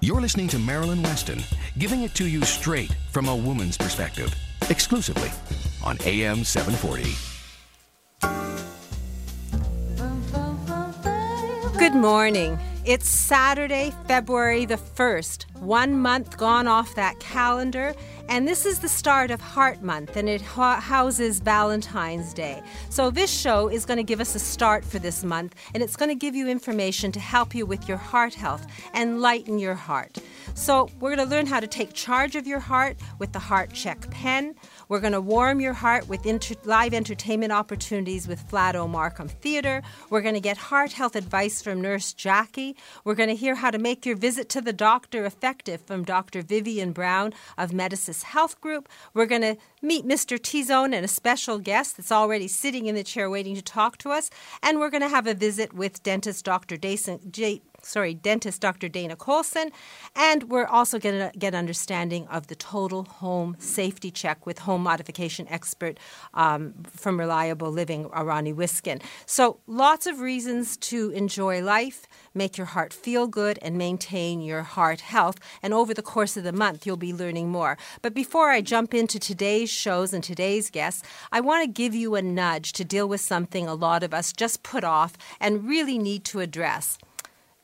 You're listening to Marilyn Weston, giving it to you straight from a woman's perspective, exclusively on AM 740. Good morning. It's Saturday, February the 1st, one month gone off that calendar, and this is the start of Heart Month, and it ho- houses Valentine's Day. So, this show is going to give us a start for this month, and it's going to give you information to help you with your heart health and lighten your heart. So, we're going to learn how to take charge of your heart with the Heart Check pen. We're going to warm your heart with inter- live entertainment opportunities with Flat Flato Markham Theatre. We're going to get heart health advice from Nurse Jackie. We're going to hear how to make your visit to the doctor effective from Dr. Vivian Brown of Medisys Health Group. We're going to meet Mr. T Zone and a special guest that's already sitting in the chair waiting to talk to us. And we're going to have a visit with dentist Dr. Jason, J- sorry, dentist Dr. Dana Colson. And we're also going to get understanding of the total home safety check with home modification expert um, from Reliable Living, Ronnie Wiskin. So lots of reasons to enjoy life, make your heart feel good, and maintain your heart health. And over the course of the month, you'll be learning more. But before I jump into today's shows and today's guests, I want to give you a nudge to deal with something a lot of us just put off and really need to address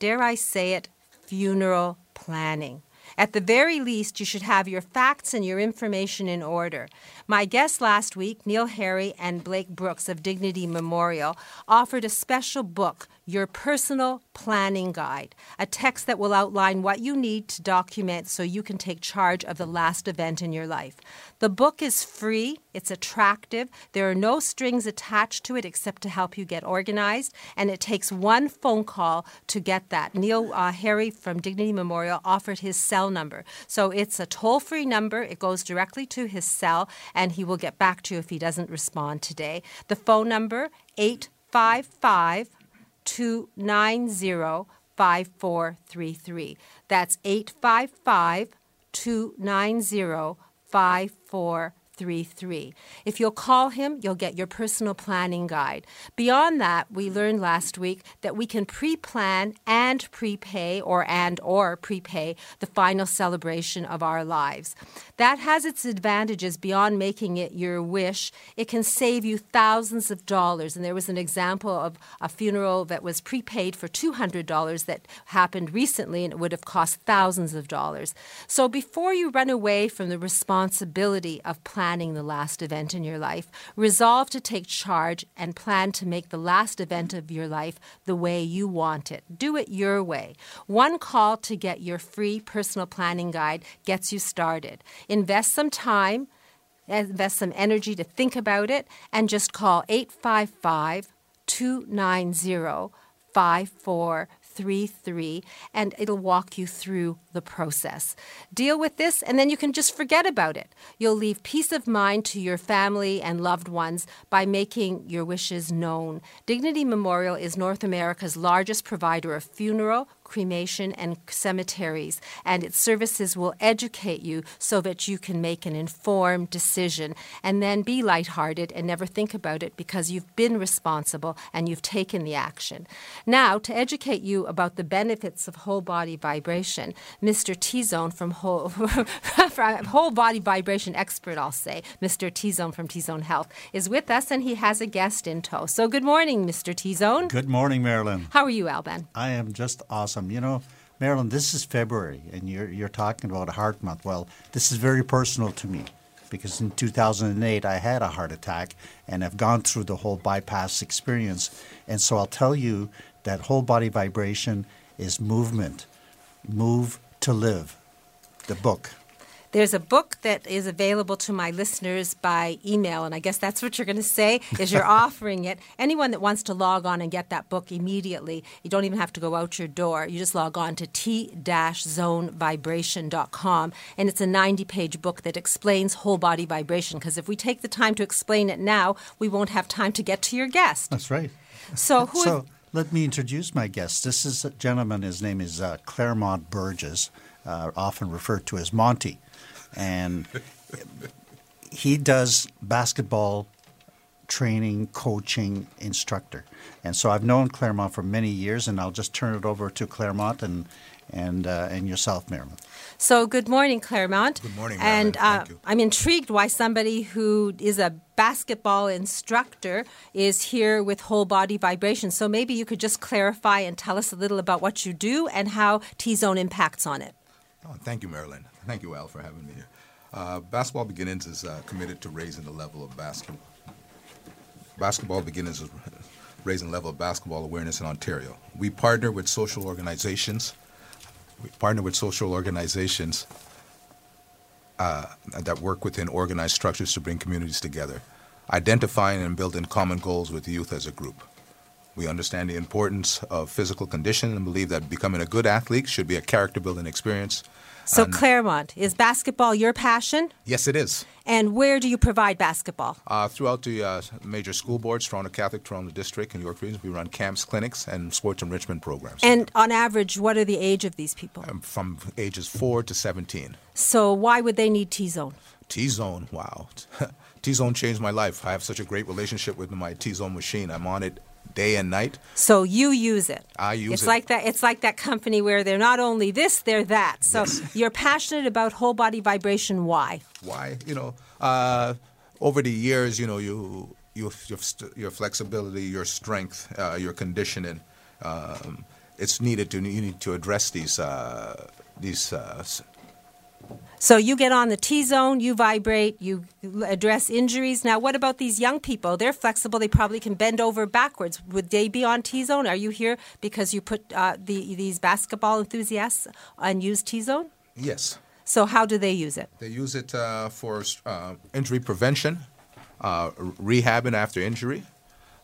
dare I say it, funeral planning. At the very least, you should have your facts and your information in order. My guests last week, Neil Harry and Blake Brooks of Dignity Memorial, offered a special book, Your Personal Planning Guide, a text that will outline what you need to document so you can take charge of the last event in your life. The book is free, it's attractive, there are no strings attached to it except to help you get organized, and it takes one phone call to get that. Neil uh, Harry from Dignity Memorial offered his cell number. So it's a toll free number, it goes directly to his cell and he will get back to you if he doesn't respond today. The phone number 855 290 5433. That's 855 290 5433. If you'll call him, you'll get your personal planning guide. Beyond that, we mm. learned last week that we can pre-plan and prepay or and or prepay the final celebration of our lives. That has its advantages beyond making it your wish. It can save you thousands of dollars. And there was an example of a funeral that was prepaid for $200 that happened recently and it would have cost thousands of dollars. So before you run away from the responsibility of planning the last event in your life, resolve to take charge and plan to make the last event of your life the way you want it. Do it your way. One call to get your free personal planning guide gets you started. Invest some time, invest some energy to think about it, and just call 855 290 5433 and it'll walk you through the process. Deal with this and then you can just forget about it. You'll leave peace of mind to your family and loved ones by making your wishes known. Dignity Memorial is North America's largest provider of funeral, cremation, and cemeteries, and its services will educate you so that you can make an informed decision and then be lighthearted and never think about it because you've been responsible and you've taken the action. Now, to educate you about the benefits of whole body vibration, Mr. T Zone from Whole, whole Body Vibration expert, I'll say, Mr. T Zone from T Zone Health, is with us and he has a guest in tow. So, good morning, Mr. T Zone. Good morning, Marilyn. How are you, Alban? I am just awesome. You know, Marilyn, this is February, and you're you're talking about a Heart Month. Well, this is very personal to me because in 2008 I had a heart attack, and I've gone through the whole bypass experience. And so I'll tell you that whole body vibration is movement. Move to live. The book. There's a book that is available to my listeners by email, and I guess that's what you're going to say is you're offering it. Anyone that wants to log on and get that book immediately, you don't even have to go out your door. You just log on to t-zonevibration.com, and it's a 90-page book that explains whole body vibration. Because if we take the time to explain it now, we won't have time to get to your guest. That's right. So who? So let me introduce my guest. This is a gentleman. His name is uh, Claremont Burgess, uh, often referred to as Monty, and he does basketball training, coaching, instructor. And so I've known Claremont for many years, and I'll just turn it over to Claremont and and uh, and yourself, Marilyn. So, good morning, Claremont. Good morning, And uh, Thank you. I'm intrigued why somebody who is a basketball instructor is here with whole body vibration. So, maybe you could just clarify and tell us a little about what you do and how T Zone impacts on it. Oh, thank you, Marilyn. Thank you, Al, for having me here. Uh, Basketball Beginnings is uh, committed to raising the level of basketball. Basketball Beginnings is raising the level of basketball awareness in Ontario. We partner with social organizations. We partner with social organizations uh, that work within organized structures to bring communities together, identifying and building common goals with youth as a group. We understand the importance of physical condition and believe that becoming a good athlete should be a character building experience. So, And- Claremont, is basketball your passion? Yes, it is. And where do you provide basketball? Uh, throughout the uh, major school boards, Toronto Catholic, Toronto District, and York Region, we run camps, clinics, and sports enrichment programs. And on average, what are the age of these people? Um, from ages 4 to 17. So, why would they need T Zone? T Zone, wow. T Zone changed my life. I have such a great relationship with my T Zone machine. I'm on it day and night. So you use it. I use it's it. like that. It's like that company where they're not only this, they're that. So Yes. you're passionate about whole body vibration. Why? Why? You know, uh, over the years, you know, you, you your, your flexibility, your strength, uh, your conditioning, um, it's needed to you need to address these uh, these uh, So you get on the T zone, you vibrate, you address injuries. Now, what about these young people? They're flexible. They probably can bend over backwards. Would they be on T zone? Are you here because you put uh, the, these basketball enthusiasts and use T zone? yes. So how do they use it? They use it uh, for uh, injury prevention, uh, rehabbing after injury.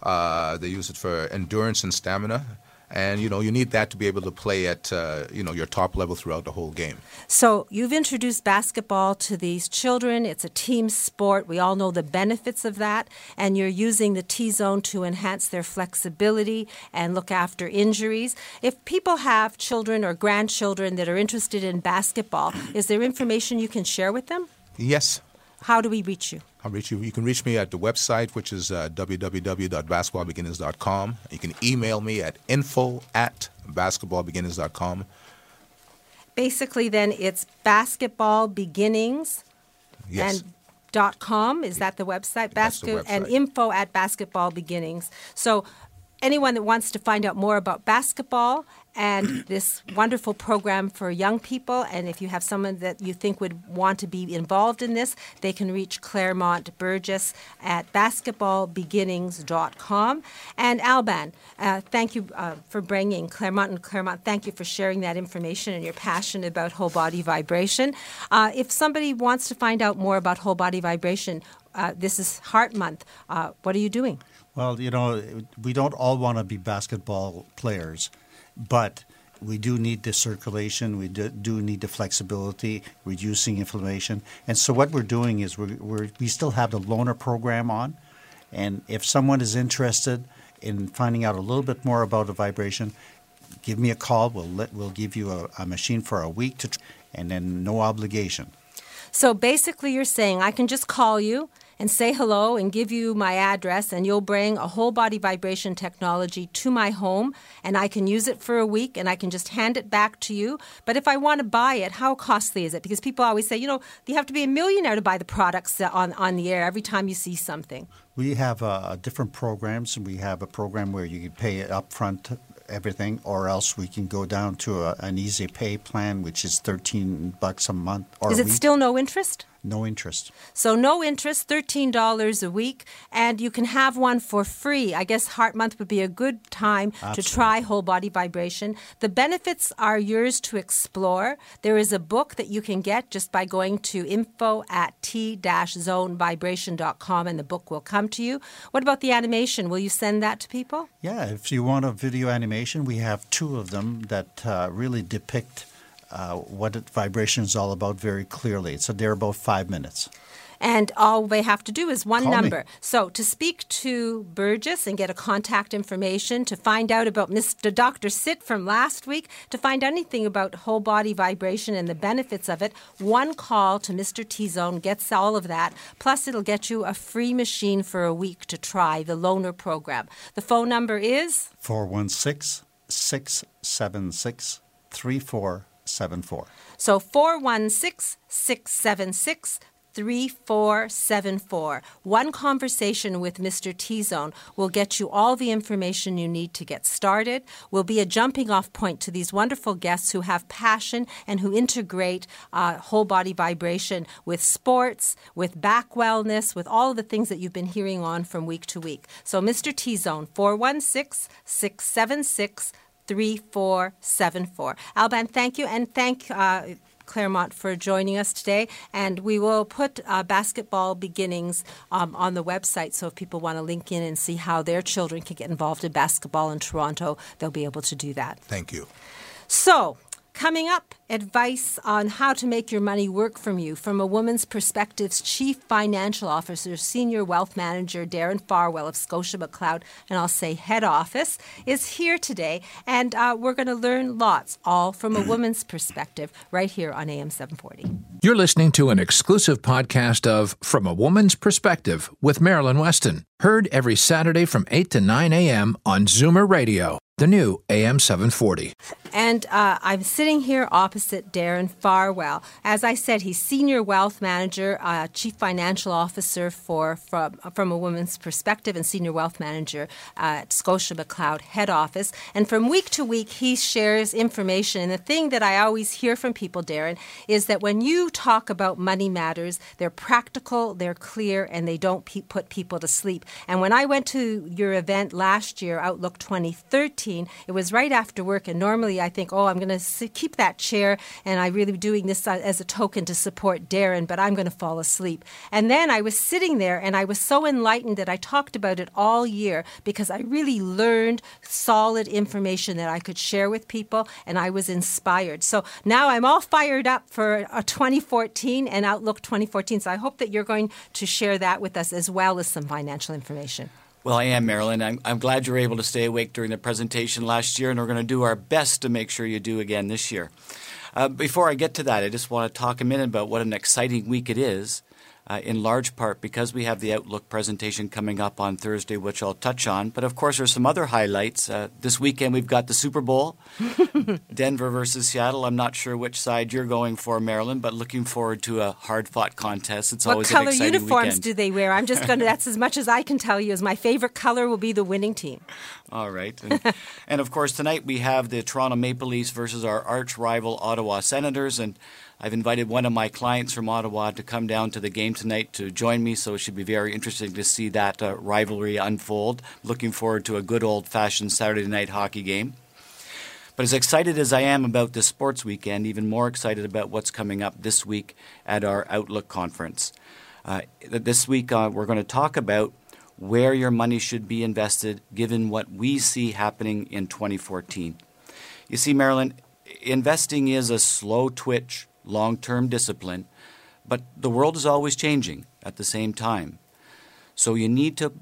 Uh, they use it for endurance and stamina, and you know you need that to be able to play at uh, you know your top level throughout the whole game. So you've introduced basketball to these children. It's a team sport. We all know the benefits of that. And you're using the T zone to enhance their flexibility and look after injuries. If people have children or grandchildren that are interested in basketball, is there information you can share with them? Yes, How do we reach you? I'll reach you. You can reach me at the website, which is uh, www.basketballbeginners.com. You can email me at info at basketballbeginners.com. Basically, then it's basketball beginnings Yes. and dot com is that the website That's the Basket- and info at basketball beginnings so anyone that wants to find out more about basketball and this wonderful program for young people. And if you have someone that you think would want to be involved in this they can reach claremont burgess at basketballbeginnings.com and alban uh, thank you uh, for bringing claremont and claremont thank you for sharing that information and your passion about whole body vibration. Uh, if somebody wants to find out more about whole body vibration uh, this is heart month. Uh, what are you doing? Well, you know, we don't all want to be basketball players, but we do need the circulation. We do, do need the flexibility, reducing inflammation. And so, what we're doing is we're, we're, we still have the loaner program on. And if someone is interested in finding out a little bit more about the vibration, give me a call. We'll, let, we'll give you a, a machine for a week to, and then no obligation. So basically, you're saying I can just call you and say hello and give you my address, and you'll bring a whole body vibration technology to my home, and I can use it for a week, and I can just hand it back to you. But if I want to buy it, how costly is it? Because people always say, you know, you have to be a millionaire to buy the products on, on the air every time you see something. We have uh, different programs, and we have a program where you can pay it upfront, everything, or else we can go down to a, an easy pay plan, which is thirteen bucks a month or Is it week. still no interest? No interest. So no interest, thirteen dollars a week, and you can have one for free. I guess Heart Month would be a good time Absolutely. to try whole body vibration. The benefits are yours to explore. There is a book that you can get just by going to info at t-zonevibration.com and the book will come to you. What about the animation? Will you send that to people? Yeah, if you want a video animation, we have two of them that uh, really depict uh, what vibration is all about very clearly. So they're about five minutes. And all they have to do is one Call me. number. So to speak to Burgess and get a contact information, to find out about Mr. Dr. Sit from last week, to find anything about whole body vibration and the benefits of it, one call to Mr. T Zone gets all of that. Plus, it'll get you a free machine for a week to try the loaner program. The phone number is 416 676 3474. So 416 676 3474. One conversation with Mr. T Zone will get you all the information you need to get started, will be a jumping off point to these wonderful guests who have passion and who integrate uh, whole body vibration with sports, with back wellness, with all the things that you've been hearing on from week to week. So, Mr. T Zone, 416 676 3474. Alban, thank you, and thank uh, Claremont for joining us today. And we will put uh, basketball beginnings um, on the website, so if people want to link in and see how their children can get involved in basketball in Toronto, they'll be able to do that. Thank you. So, coming up, advice on how to make your money work from you from a woman's perspective's Chief Financial Officer, Senior Wealth Manager Darren Farwell of Scotia McLeod, and I'll say head office, is here today. And uh, we're going to learn lots, all from a woman's perspective, right here on AM 740. You're listening to an exclusive podcast of From a Woman's Perspective with Marilyn Weston. Heard every Saturday from 8 to 9 a.m. on Zoomer Radio, the new AM 740. And uh, I'm sitting here opposite Darren Farwell. As I said, he's Senior Wealth Manager, uh, Chief Financial Officer for from, from a Woman's Perspective, and Senior Wealth Manager uh, at Scotia McLeod Head Office. And from week to week, he shares information. And the thing that I always hear from people, Darren, is that when you talk about money matters, they're practical, they're clear, and they don't pe- put people to sleep. And when I went to your event last year, Outlook 2013, it was right after work. And normally I think, oh, I'm going to keep that chair, and I'm really doing this uh, as a token to support Darren, but I'm going to fall asleep. And then I was sitting there, and I was so enlightened that I talked about it all year because I really learned solid information that I could share with people, and I was inspired. So now I'm all fired up for uh, 2014 and Outlook 2014. So I hope that you're going to share that with us as well as some financial information. Well, I am, Marilyn. I'm, I'm glad you were able to stay awake during the presentation last year, and we're going to do our best to make sure you do again this year. Uh, before I get to that, I just want to talk a minute about what an exciting week it is, uh, in large part because we have the Outlook presentation coming up on Thursday, which I'll touch on. But of course, there's some other highlights. Uh, this weekend, we've got the Super Bowl, Denver versus Seattle. I'm not sure which side you're going for, Marilyn, but looking forward to a hard fought contest. It's what always color an exciting weekend What color uniforms weekend. do they wear? I'm just going to, that's as much as I can tell you, is my favorite color will be the winning team. All right. And, and of course, tonight we have the Toronto Maple Leafs versus our arch rival Ottawa Senators. And I've invited one of my clients from Ottawa to come down to the game tonight to join me, so it should be very interesting to see that uh, rivalry unfold. Looking forward to a good old fashioned Saturday night hockey game. But as excited as I am about this sports weekend, even more excited about what's coming up this week at our Outlook conference. Uh, this week, uh, we're going to talk about where your money should be invested given what we see happening in 2014. You see, Marilyn, investing is a slow twitch, long term discipline, but the world is always changing at the same time. So you need to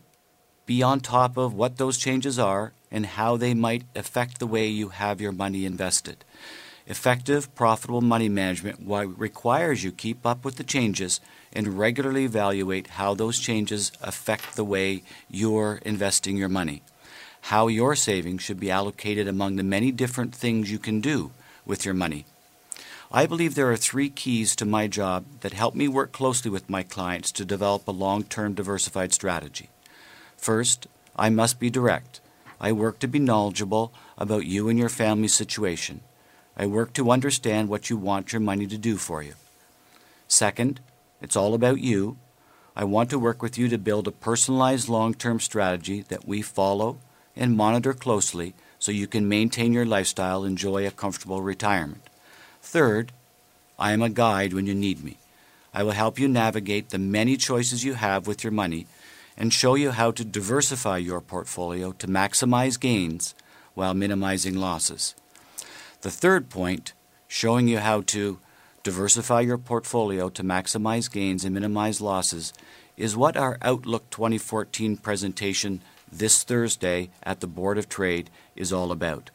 be on top of what those changes are and how they might affect the way you have your money invested. Effective, profitable money management requires you keep up with the changes and regularly evaluate how those changes affect the way you're investing your money. How your savings should be allocated among the many different things you can do with your money. I believe there are three keys to my job that help me work closely with my clients to develop a long term diversified strategy. First, I must be direct. I work to be knowledgeable about you and your family's situation. I work to understand what you want your money to do for you. Second, It's all about you. I want to work with you to build a personalized long term strategy that we follow and monitor closely so you can maintain your lifestyle, and enjoy a comfortable retirement. Third, I am a guide when you need me. I will help you navigate the many choices you have with your money and show you how to diversify your portfolio to maximize gains while minimizing losses. The third point, showing you how to diversify your portfolio to maximize gains and minimize losses, is what our Outlook 2014 presentation this Thursday at the Board of Trade is all about.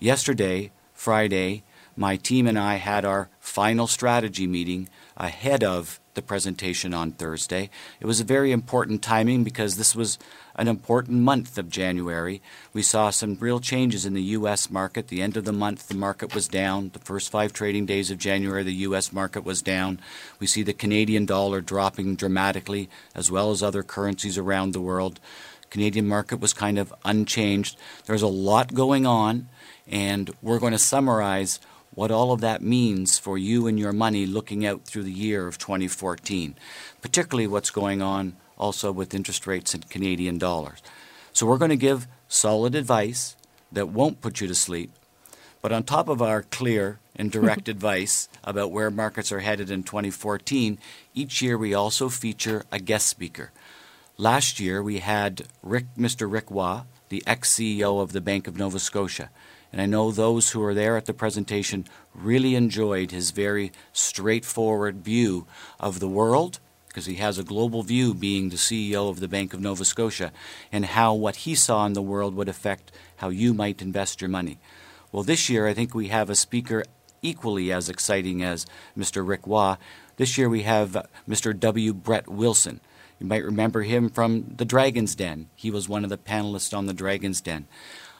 Yesterday, Friday, my team and I had our final strategy meeting ahead of the presentation on Thursday. It was a very important timing because this was an important month of January. We saw some real changes in the U.S. market. The end of the month, the market was down. The first five trading days of January, the U.S. market was down. We see the Canadian dollar dropping dramatically, as well as other currencies around the world. Canadian market was kind of unchanged. There's a lot going on, and we're going to summarize what all of that means for you and your money looking out through the year of 2014, particularly what's going on also with interest rates and Canadian dollars. So we're going to give solid advice that won't put you to sleep. But on top of our clear and direct advice about where markets are headed in 2014, each year we also feature a guest speaker. Last year we had Rick, Mr. Rick Waugh, the ex CEO of the Bank of Nova Scotia. And I know those who were there at the presentation really enjoyed his very straightforward view of the world, because he has a global view being the CEO of the Bank of Nova Scotia, and how what he saw in the world would affect how you might invest your money. Well, this year I think we have a speaker equally as exciting as Mr. Rick Waugh. This year we have uh, Mr. W. Brett Wilson. You might remember him from the Dragon's Den. He was one of the panelists on the Dragon's Den.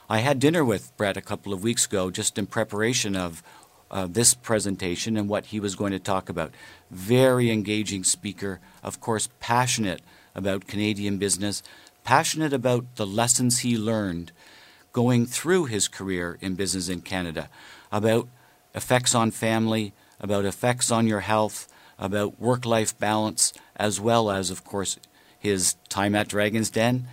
I had dinner with Brett a couple of weeks ago just in preparation of uh, this presentation and what he was going to talk about. Very engaging speaker, of course, passionate about Canadian business, passionate about the lessons he learned going through his career in business in Canada, about effects on family, about effects on your health, about work life balance, as well as, of course, his time at Dragon's Den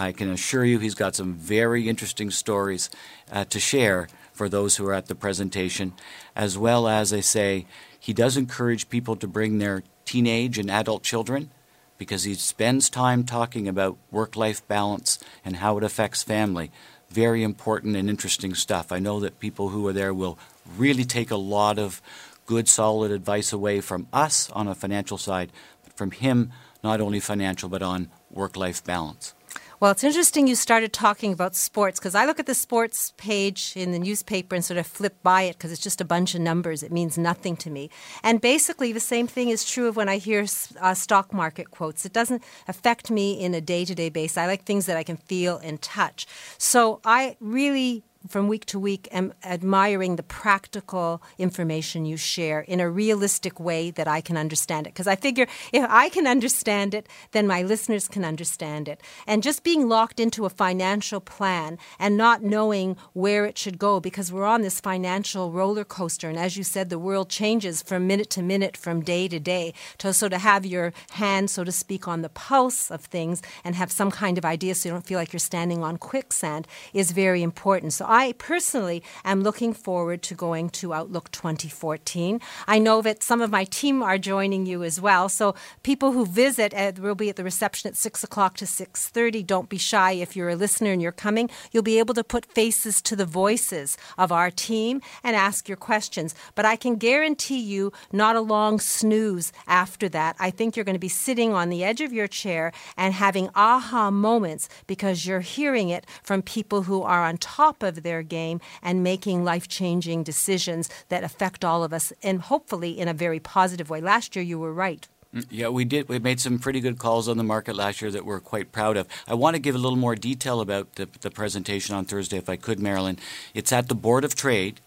I can assure you he's got some very interesting stories uh, to share for those who are at the presentation, as well as I say, he does encourage people to bring their teenage and adult children because he spends time talking about work life balance and how it affects family. Very important and interesting stuff. I know that people who are there will really take a lot of good, solid advice away from us on a financial side, but from him, not only financial, but on work life balance. Well, it's interesting you started talking about sports because I look at the sports page in the newspaper and sort of flip by it because it's just a bunch of numbers. It means nothing to me. And basically, the same thing is true of when I hear uh, stock market quotes. It doesn't affect me in a day to day basis. I like things that I can feel and touch. So I really from week to week am admiring the practical information you share in a realistic way that I can understand it. Because I figure if I can understand it, then my listeners can understand it. And just being locked into a financial plan and not knowing where it should go because we're on this financial roller coaster. And as you said, the world changes from minute to minute, from day to day. To, so to have your hand, so to speak, on the pulse of things and have some kind of idea so you don't feel like you're standing on quicksand is very important. So I personally am looking forward to going to Outlook 2014. I know that some of my team are joining you as well. So people who visit, uh, we'll be at the reception at six o'clock to six thirty. Don't be shy if you're a listener and you're coming. You'll be able to put faces to the voices of our team and ask your questions. But I can guarantee you, not a long snooze after that. I think you're going to be sitting on the edge of your chair and having aha moments because you're hearing it from people who are on top of their game and making life changing decisions that affect all of us, and hopefully in a very positive way. Last year, you were right. Mm, yeah, we did. We made some pretty good calls on the market last year that we're quite proud of. I want to give a little more detail about the, the presentation on Thursday, if I could, Marilyn. It's at the Board of Trade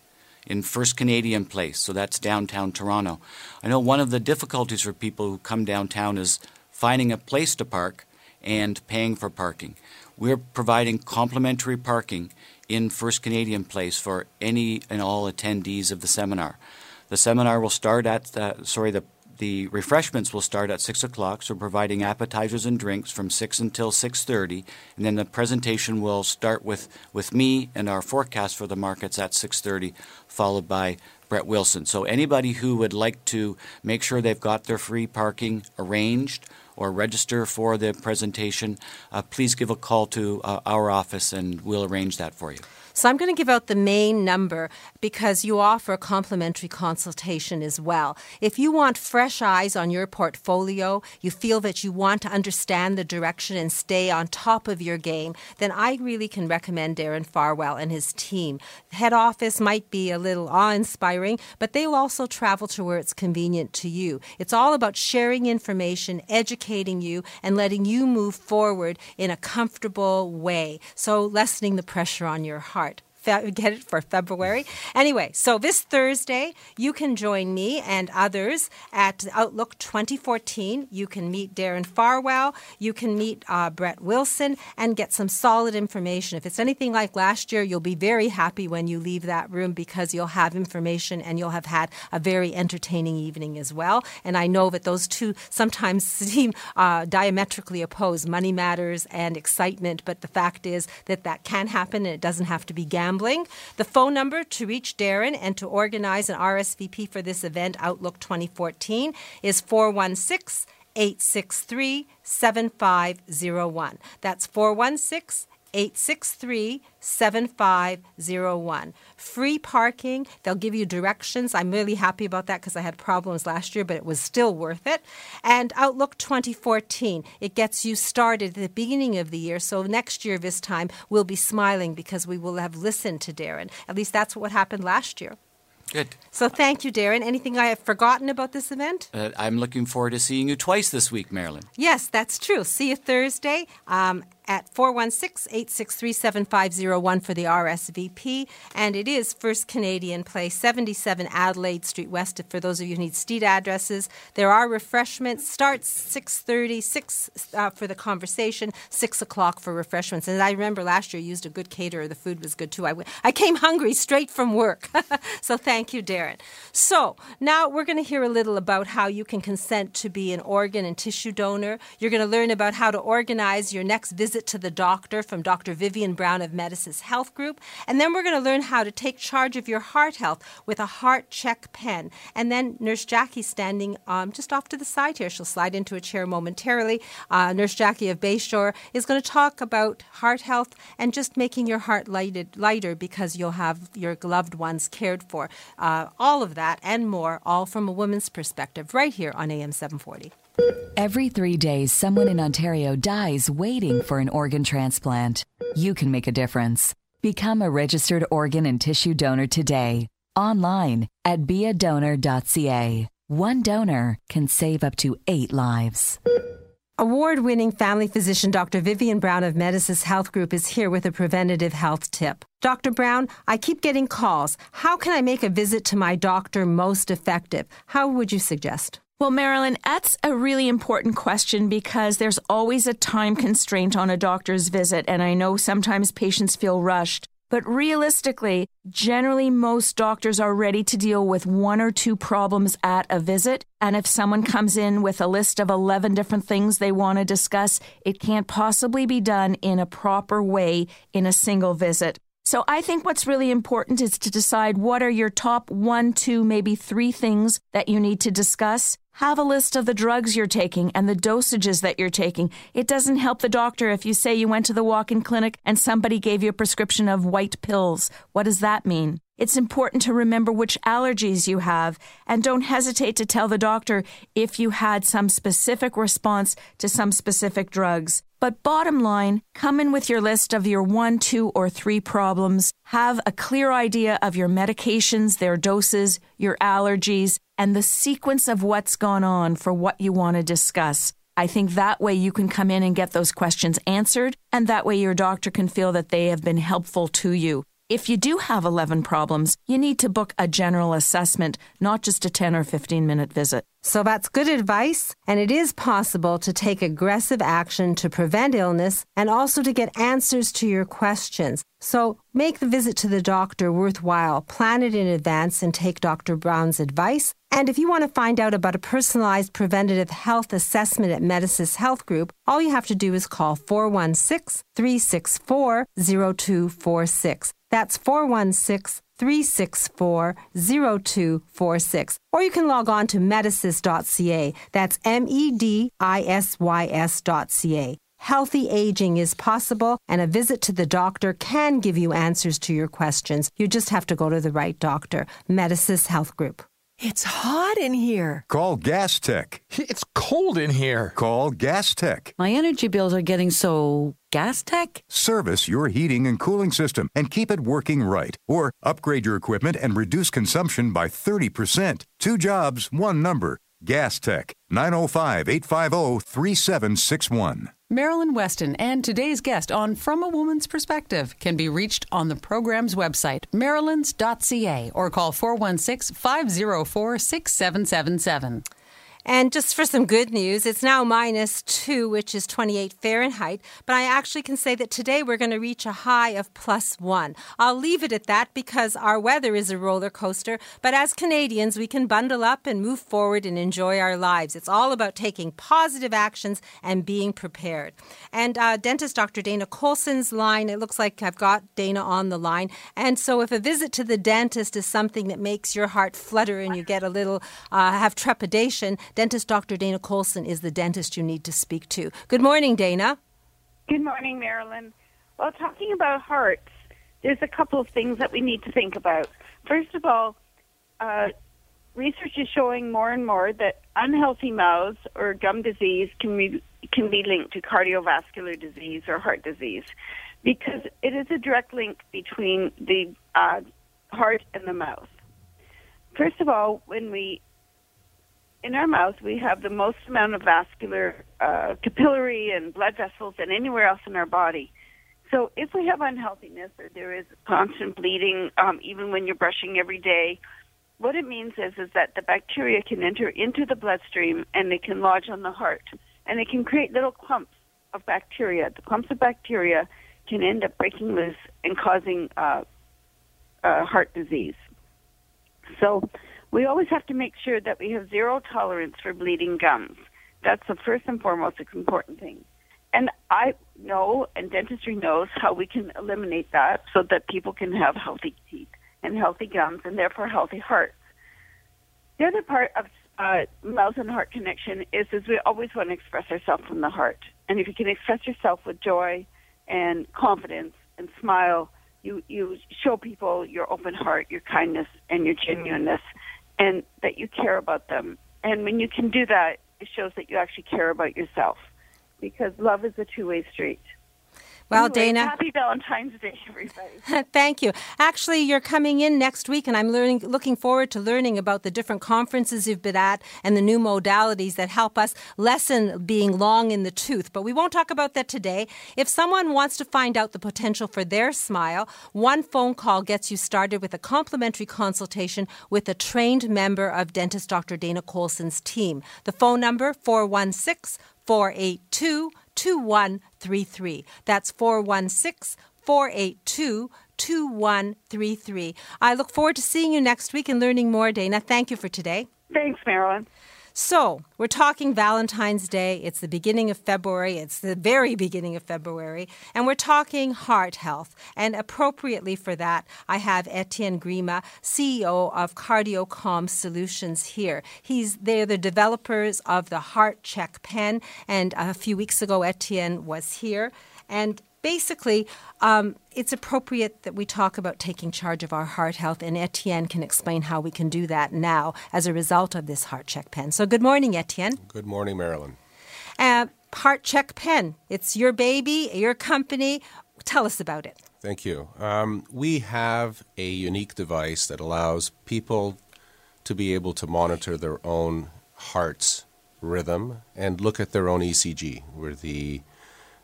in First Canadian Place, so that's downtown Toronto. I know one of the difficulties for people who come downtown is finding a place to park and paying for parking. We're providing complimentary parking in First Canadian Place for any and all attendees of the seminar. The seminar will start at, uh, sorry, the, The refreshments will start at six o'clock, so providing appetizers and drinks from six until six thirty, and then the presentation will start with, with me and our forecast for the markets at six thirty, followed by Brett Wilson. So anybody who would like to make sure they've got their free parking arranged or register for the presentation, uh, please give a call to uh, our office and we'll arrange that for you. So I'm going to give out the main number because you offer complimentary consultation as well. If you want fresh eyes on your portfolio, you feel that you want to understand the direction and stay on top of your game, then I really can recommend Darren Farwell and his team. Head office might be a little awe inspiring, but they will also travel to where it's convenient to you. It's all about sharing information, educating you, and letting you move forward in a comfortable way. So lessening the pressure on your heart get it for February. Anyway, so this Thursday, you can join me and others at Outlook 2014. You can meet Darren Farwell, you can meet uh, Brett Wilson, and get some solid information. If it's anything like last year, you'll be very happy when you leave that room because you'll have information and you'll have had a very entertaining evening as well. And I know that those two sometimes seem uh, diametrically opposed money matters and excitement, but the fact is that that can happen and it doesn't have to be gambling. The phone number to reach Darren and to organize an RSVP for this event, Outlook 2014, is 416 863 7501. That's 416 863 7501. Free parking. They'll give you directions. I'm really happy about that because I had problems last year, but it was still worth it. And Outlook 2014. It gets you started at the beginning of the year. So next year, this time, we'll be smiling because we will have listened to Darren. At least that's what happened last year. Good. So thank you, Darren. Anything I have forgotten about this event? Uh, I'm looking forward to seeing you twice this week, Marilyn. Yes, that's true. See you Thursday. Um, at 416 863 7501 for the RSVP. And it is First Canadian Place, 77 Adelaide Street West, for those of you who need street addresses. There are refreshments. Starts 6.30, 6 uh, for the conversation, 6 o'clock for refreshments. And I remember last year used a good caterer. The food was good too. I, I came hungry straight from work. so thank you, Darren. So now we're going to hear a little about how you can consent to be an organ and tissue donor. You're going to learn about how to organize your next visit visit to the doctor from Dr. Vivian Brown of Medisys Health Group. And then we're going to learn how to take charge of your heart health with a heart check pen. And then Nurse Jackie standing um, just off to the side here. She'll slide into a chair momentarily. Uh, Nurse Jackie of Bayshore is going to talk about heart health and just making your heart lighted, lighter because you'll have your loved ones cared for. Uh, all of that and more, all from a woman's perspective, right here on AM 740. Every three days, someone in Ontario dies waiting for an organ transplant. You can make a difference. Become a registered organ and tissue donor today. Online at beadonor.ca. One donor can save up to eight lives. Award winning family physician Dr. Vivian Brown of Medisys Health Group is here with a preventative health tip. Dr. Brown, I keep getting calls. How can I make a visit to my doctor most effective? How would you suggest? Well, Marilyn, that's a really important question because there's always a time constraint on a doctor's visit, and I know sometimes patients feel rushed. But realistically, generally, most doctors are ready to deal with one or two problems at a visit. And if someone comes in with a list of 11 different things they want to discuss, it can't possibly be done in a proper way in a single visit. So I think what's really important is to decide what are your top one, two, maybe three things that you need to discuss. Have a list of the drugs you're taking and the dosages that you're taking. It doesn't help the doctor if you say you went to the walk in clinic and somebody gave you a prescription of white pills. What does that mean? It's important to remember which allergies you have and don't hesitate to tell the doctor if you had some specific response to some specific drugs. But bottom line, come in with your list of your one, two, or three problems. Have a clear idea of your medications, their doses, your allergies, and the sequence of what's gone on for what you want to discuss. I think that way you can come in and get those questions answered, and that way your doctor can feel that they have been helpful to you. If you do have 11 problems, you need to book a general assessment, not just a 10 or 15 minute visit. So that's good advice, and it is possible to take aggressive action to prevent illness and also to get answers to your questions. So make the visit to the doctor worthwhile, plan it in advance, and take Dr. Brown's advice. And if you want to find out about a personalized preventative health assessment at Medisys Health Group, all you have to do is call 416 364 0246. That's 416 364 0246. Or you can log on to medisys.ca. That's M E D I S Y S.ca. Healthy aging is possible, and a visit to the doctor can give you answers to your questions. You just have to go to the right doctor. Medisys Health Group. It's hot in here. Call Gas Tech. It's cold in here. Call Gas Tech. My energy bills are getting so gas tech? Service your heating and cooling system and keep it working right. Or upgrade your equipment and reduce consumption by 30%. Two jobs, one number. Gas Tech, 905 850 3761. Marilyn Weston and today's guest on From a Woman's Perspective can be reached on the program's website, marilyns.ca, or call 416 504 6777. And just for some good news, it's now minus two, which is 28 Fahrenheit. But I actually can say that today we're going to reach a high of plus one. I'll leave it at that because our weather is a roller coaster. But as Canadians, we can bundle up and move forward and enjoy our lives. It's all about taking positive actions and being prepared. And uh, dentist Dr. Dana Colson's line, it looks like I've got Dana on the line. And so if a visit to the dentist is something that makes your heart flutter and you get a little, uh, have trepidation, Dentist Dr. Dana Colson is the dentist you need to speak to. Good morning, Dana. Good morning, Marilyn. Well, talking about hearts, there's a couple of things that we need to think about. First of all, uh, research is showing more and more that unhealthy mouths or gum disease can be, can be linked to cardiovascular disease or heart disease because it is a direct link between the uh, heart and the mouth. First of all, when we in our mouth, we have the most amount of vascular uh, capillary and blood vessels than anywhere else in our body. So if we have unhealthiness or there is constant bleeding, um, even when you're brushing every day, what it means is is that the bacteria can enter into the bloodstream and they can lodge on the heart, and they can create little clumps of bacteria. The clumps of bacteria can end up breaking loose and causing uh, uh, heart disease. So we always have to make sure that we have zero tolerance for bleeding gums. That's the first and foremost important thing. And I know, and dentistry knows, how we can eliminate that so that people can have healthy teeth and healthy gums and therefore healthy hearts. The other part of uh, mouth and heart connection is, is we always want to express ourselves from the heart. And if you can express yourself with joy and confidence and smile, you, you show people your open heart, your kindness, and your genuineness and that you care about them. And when you can do that, it shows that you actually care about yourself because love is a two way street. Well, anyway, Dana. Happy Valentine's Day, everybody. Thank you. Actually, you're coming in next week, and I'm learning, looking forward to learning about the different conferences you've been at and the new modalities that help us lessen being long in the tooth. But we won't talk about that today. If someone wants to find out the potential for their smile, one phone call gets you started with a complimentary consultation with a trained member of dentist Dr. Dana Colson's team. The phone number 416 482 2133. That's 416 482 2133. I look forward to seeing you next week and learning more, Dana. Thank you for today. Thanks, Marilyn. So, we're talking Valentine's Day. It's the beginning of February. It's the very beginning of February. And we're talking heart health. And appropriately for that, I have Etienne Grima, CEO of CardioComm Solutions here. He's They're the developers of the Heart Check pen. And a few weeks ago, Etienne was here. And basically, um, it's appropriate that we talk about taking charge of our heart health, and Etienne can explain how we can do that now as a result of this Heart Check pen. So, good morning, Etienne. Good morning, Marilyn. Uh, heart Check pen. It's your baby, your company. Tell us about it. Thank you. Um, we have a unique device that allows people to be able to monitor their own heart's rhythm and look at their own ECG. We're the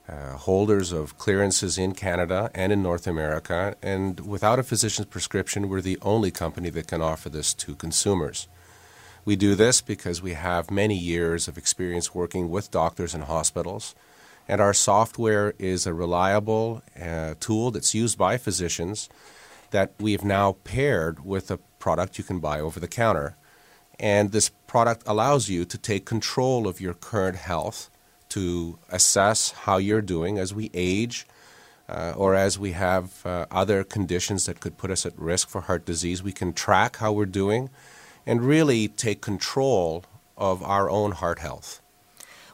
uh, holders of clearances in Canada and in North America, and without a physician's prescription, we're the only company that can offer this to consumers. We do this because we have many years of experience working with doctors and hospitals, and our software is a reliable uh, tool that's used by physicians that we've now paired with a product you can buy over the counter. And this product allows you to take control of your current health to assess how you're doing as we age uh, or as we have uh, other conditions that could put us at risk for heart disease. We can track how we're doing and really take control of our own heart health.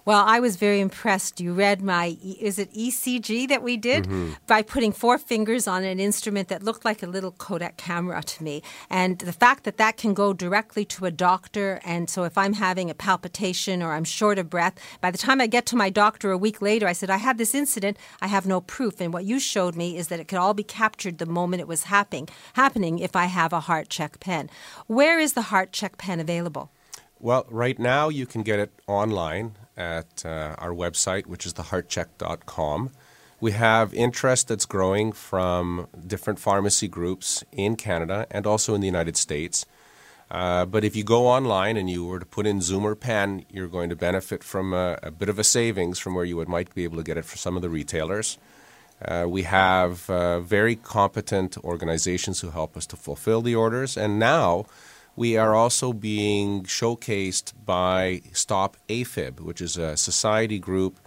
Well, I was very impressed. You read my, is it ECG that we did? Mm-hmm. By putting four fingers on an instrument that looked like a little Kodak camera to me. And the fact that that can go directly to a doctor. And so if I'm having a palpitation or I'm short of breath, by the time I get to my doctor a week later, I said, I had this incident. I have no proof. And what you showed me is that it could all be captured the moment it was happening, happening if I have a heart check pen. Where is the heart check pen available? Well, right now you can get it online at uh, our website, which is theheartcheck.com. We have interest that's growing from different pharmacy groups in Canada and also in the United States. Uh, but if you go online and you were to put in Zoomer Pen, you're going to benefit from a, a bit of a savings from where you would might be able to get it for some of the retailers. Uh, we have uh, very competent organizations who help us to fulfill the orders, and now we are also being showcased by Stop AFib, which is a society group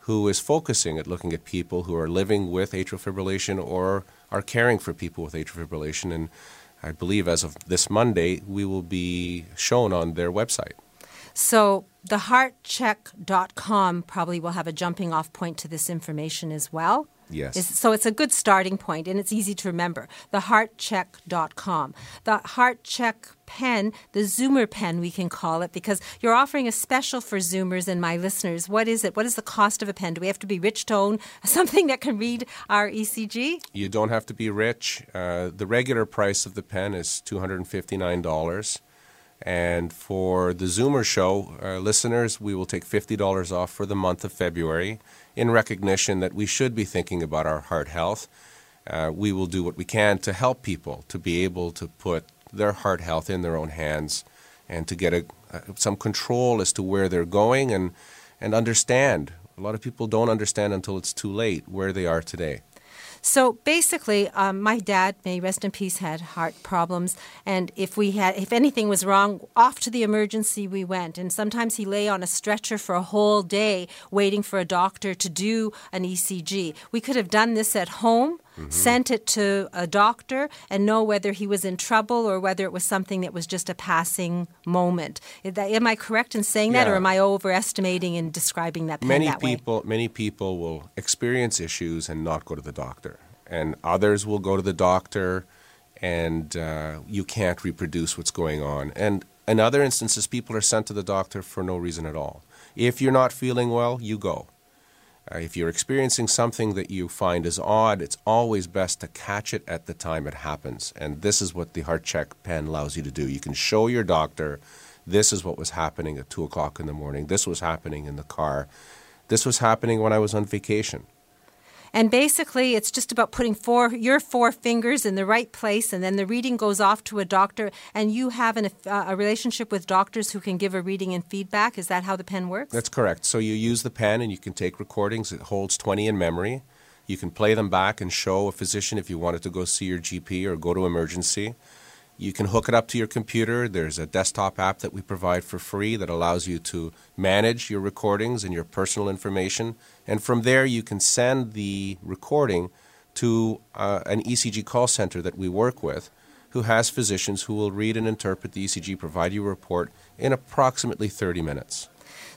who is focusing at looking at people who are living with atrial fibrillation or are caring for people with atrial fibrillation. And I believe as of this Monday, we will be shown on their website. So theheartcheck.com probably will have a jumping off point to this information as well. Yes. So it's a good starting point and it's easy to remember. Theheartcheck.com. The Heart Check pen, the Zoomer pen, we can call it, because you're offering a special for Zoomers and my listeners. What is it? What is the cost of a pen? Do we have to be rich to own something that can read our ECG? You don't have to be rich. Uh, the regular price of the pen is $259. And for the Zoomer show, uh, listeners, we will take $50 off for the month of February in recognition that we should be thinking about our heart health. Uh, we will do what we can to help people to be able to put their heart health in their own hands and to get a, uh, some control as to where they're going and, and understand. A lot of people don't understand until it's too late where they are today. So basically, um, my dad, may rest in peace, had heart problems, and if we had, if anything was wrong, off to the emergency we went. And sometimes he lay on a stretcher for a whole day waiting for a doctor to do an ECG. We could have done this at home. Mm-hmm. Sent it to a doctor and know whether he was in trouble or whether it was something that was just a passing moment. Am I correct in saying that, or am I overestimating and describing that many that way? people many people will experience issues and not go to the doctor and others will go to the doctor and uh, you can't reproduce what's going on and in other instances people are sent to the doctor for no reason at all if you're not feeling well you go uh, if you're experiencing something that you find is odd, it's always best to catch it at the time it happens. And this is what the heart check pen allows you to do. You can show your doctor this is what was happening at 2 o'clock in the morning, this was happening in the car, this was happening when I was on vacation. And basically, it's just about putting four your four fingers in the right place, and then the reading goes off to a doctor, and you have an, uh, a relationship with doctors who can give a reading and feedback. Is that how the pen works? That's correct. So you use the pen and you can take recordings. It holds 20 in memory. You can play them back and show a physician if you wanted to go see your GP or go to emergency. You can hook it up to your computer. There's a desktop app that we provide for free that allows you to manage your recordings and your personal information. And from there, you can send the recording to uh, an ECG call center that we work with who has physicians who will read and interpret the ECG, provide you a report in approximately 30 minutes.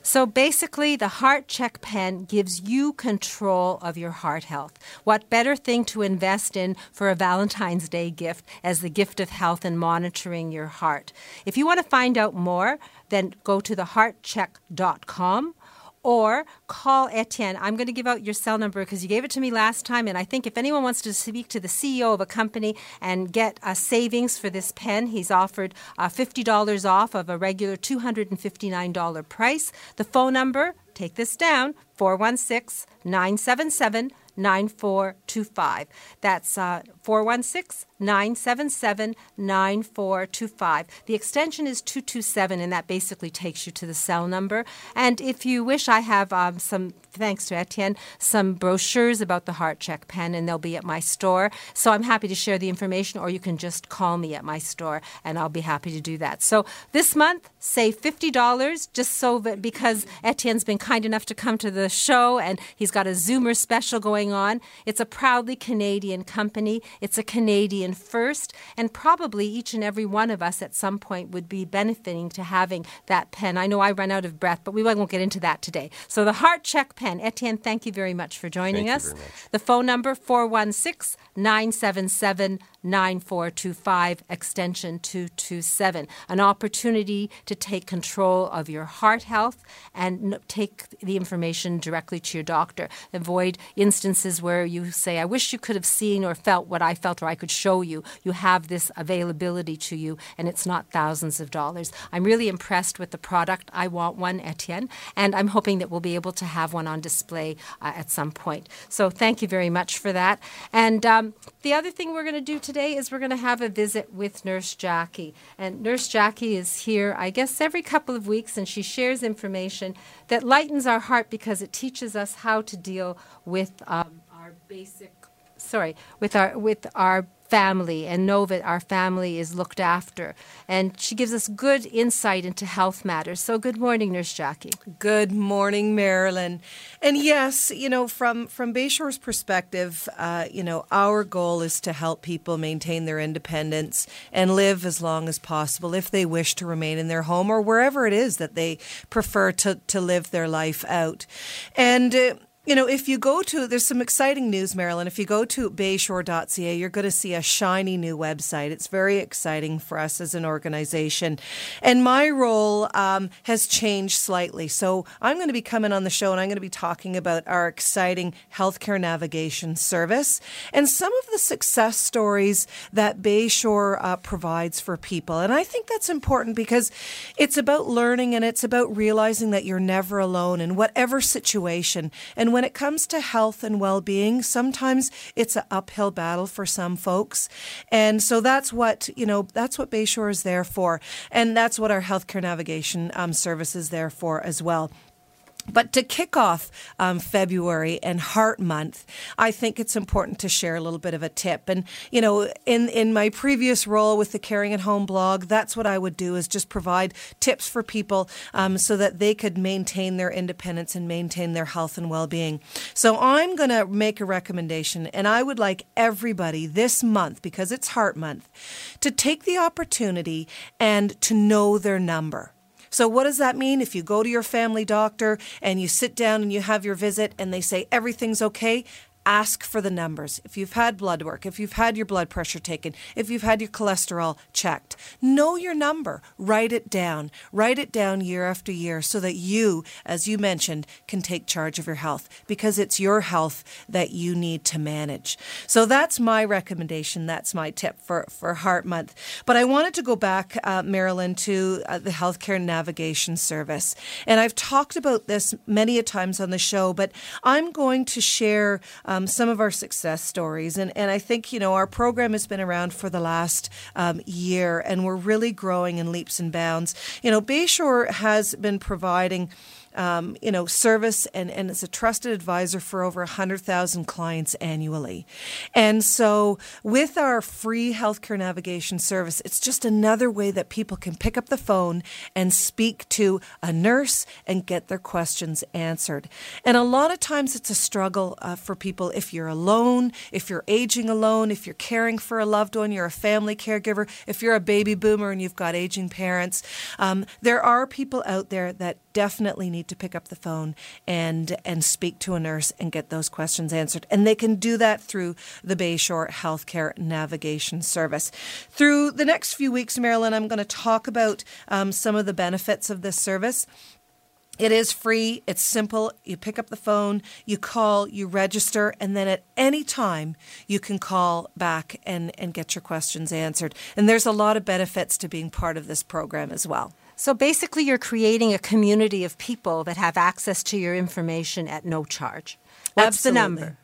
So basically, the Heart Check pen gives you control of your heart health. What better thing to invest in for a Valentine's Day gift as the gift of health and monitoring your heart? If you want to find out more, then go to theheartcheck.com or call Etienne. I'm going to give out your cell number because you gave it to me last time. And I think if anyone wants to speak to the CEO of a company and get a savings for this pen, he's offered uh, $50 off of a regular $259 price. The phone number take this down 416 977 9425. That's uh, 416 977 9425. The extension is 227, and that basically takes you to the cell number. And if you wish, I have um, some, thanks to Etienne, some brochures about the Heart Check pen, and they'll be at my store. So I'm happy to share the information, or you can just call me at my store, and I'll be happy to do that. So this month, save $50 just so that because Etienne's been kind enough to come to the show, and he's got a Zoomer special going on. It's a proudly Canadian company, it's a Canadian first, and probably each and every one of us at some point would be benefiting to having that pen. I know I run out of breath, but we won't get into that today. So the Heart Check pen. Etienne, thank you very much for joining Thank us. you very much. The phone number 416 977 9425 extension 227. An opportunity to take control of your heart health and take the information directly to your doctor. Avoid instances where you say, I wish you could have seen or felt what I felt, or I could show you. You have this availability to you, and it's not thousands of dollars. I'm really impressed with the product. I want one, Etienne, and I'm hoping that we'll be able to have one on display uh, at some point. So thank you very much for that. And um, the other thing we're going to do today is we're going to have a visit with Nurse Jackie. And Nurse Jackie is here, I guess, every couple of weeks, and she shares information that lightens our heart because it teaches us how to deal with um, our basic, sorry, with our with our family and know that our family is looked after. And she gives us good insight into health matters. So good morning, Nurse Jackie. Good morning, Marilyn. And yes, you know, from from Bayshore's perspective, uh, you know, our goal is to help people maintain their independence and live as long as possible if they wish to remain in their home or wherever it is that they prefer to to live their life out. And uh, you know, if you go to, there's some exciting news, Marilyn. If you go to bayshore.ca, you're going to see a shiny new website. It's very exciting for us as an organization. And my role um, has changed slightly. So I'm going to be coming on the show and I'm going to be talking about our exciting healthcare navigation service and some of the success stories that Bayshore uh, provides for people. And I think that's important because it's about learning and it's about realizing that you're never alone in whatever situation. And when it comes to health and well being, sometimes it's an uphill battle for some folks. And so that's what, you know, that's what Bayshore is there for. And that's what our healthcare navigation um, service is there for as well. But to kick off um, February and Heart Month, I think it's important to share a little bit of a tip. And you know, in in my previous role with the Caring at Home blog, that's what I would do is just provide tips for people um, so that they could maintain their independence and maintain their health and well being. So I'm going to make a recommendation, and I would like everybody this month because it's Heart Month to take the opportunity and to know their number. So, what does that mean? If you go to your family doctor and you sit down and you have your visit and they say everything's okay, ask for the numbers. If you've had blood work, if you've had your blood pressure taken, if you've had your cholesterol checked, know your number. Write it down. Write it down year after year so that you, as you mentioned, can take charge of your health because it's your health that you need to manage. So that's my recommendation. That's my tip for, for Heart Month. But I wanted to go back, uh, Marilyn, to uh, the Healthcare Navigation Service. And I've talked about this many a times on the show, but I'm going to share um, some of our success stories. And, and I think, you know, our program has been around for the last um, year and we're really growing in leaps and bounds. You know, Bayshore has been providing um, you know, service and, and is a trusted advisor for over 100,000 clients annually. And so, with our free healthcare navigation service, it's just another way that people can pick up the phone and speak to a nurse and get their questions answered. And a lot of times, it's a struggle uh, for people if you're alone, if you're aging alone, if you're caring for a loved one, you're a family caregiver, if you're a baby boomer and you've got aging parents. Um, there are people out there that definitely need to pick up the phone and and speak to a nurse and get those questions answered. And they can do that through the Bayshore Healthcare Navigation Service. Through the next few weeks, Marilyn, I'm going to talk about um, some of the benefits of this service. It is free, it's simple. You pick up the phone, you call, you register, and then at any time you can call back and, and get your questions answered. And there's a lot of benefits to being part of this program as well. So basically, you're creating a community of people that have access to your information at no charge. What's Absolutely. the number?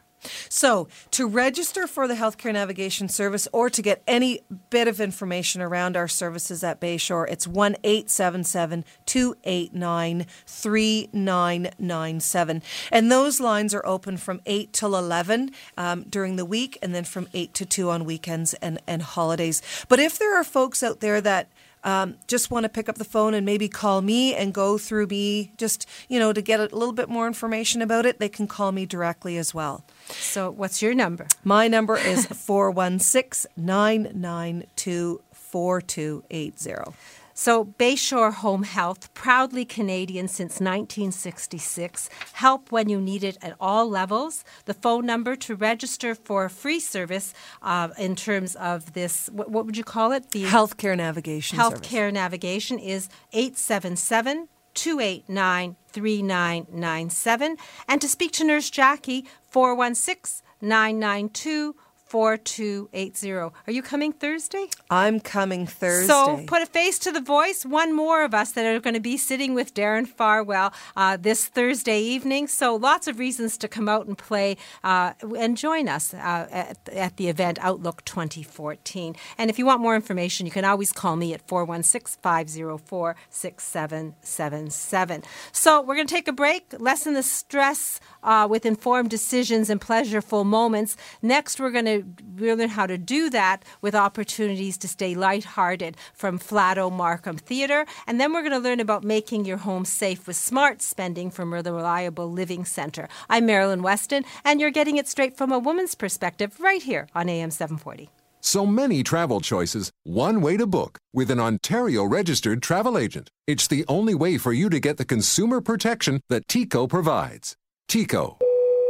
So, to register for the Healthcare Navigation Service or to get any bit of information around our services at Bayshore, it's 1 877 289 3997. And those lines are open from 8 till 11 um, during the week and then from 8 to 2 on weekends and, and holidays. But if there are folks out there that um, just want to pick up the phone and maybe call me and go through me just you know to get a little bit more information about it they can call me directly as well. So what's your number? My number is 416-992-4280 so, Bayshore Home Health, proudly Canadian since 1966, help when you need it at all levels. The phone number to register for a free service uh, in terms of this, what, what, would you call it? The healthcare navigation. Healthcare service. navigation is 877 289 3997. And to speak to Nurse Jackie, 416 992 4280. Are you coming Thursday? I'm coming Thursday. So put a face to the voice. One more of us that are going to be sitting with Darren Farwell uh, this Thursday evening. So lots of reasons to come out and play uh, and join us uh, at, at, the event Outlook 2014. And if you want more information, you can always call me at 416 504 6777. So we're going to take a break, lessen the stress uh, with informed decisions and pleasureful moments. Next, we're going to learn how to do that with opportunities to stay lighthearted from Flato Markham Theatre. And then we're going to learn about making your home safe with smart spending from the Reliable Living Centre. I'm Marilyn Weston, and you're getting it straight from a woman's perspective right here on AM 740. So many travel choices, one way to book with an Ontario registered travel agent. It's the only way for you to get the consumer protection that TICO provides. TICO,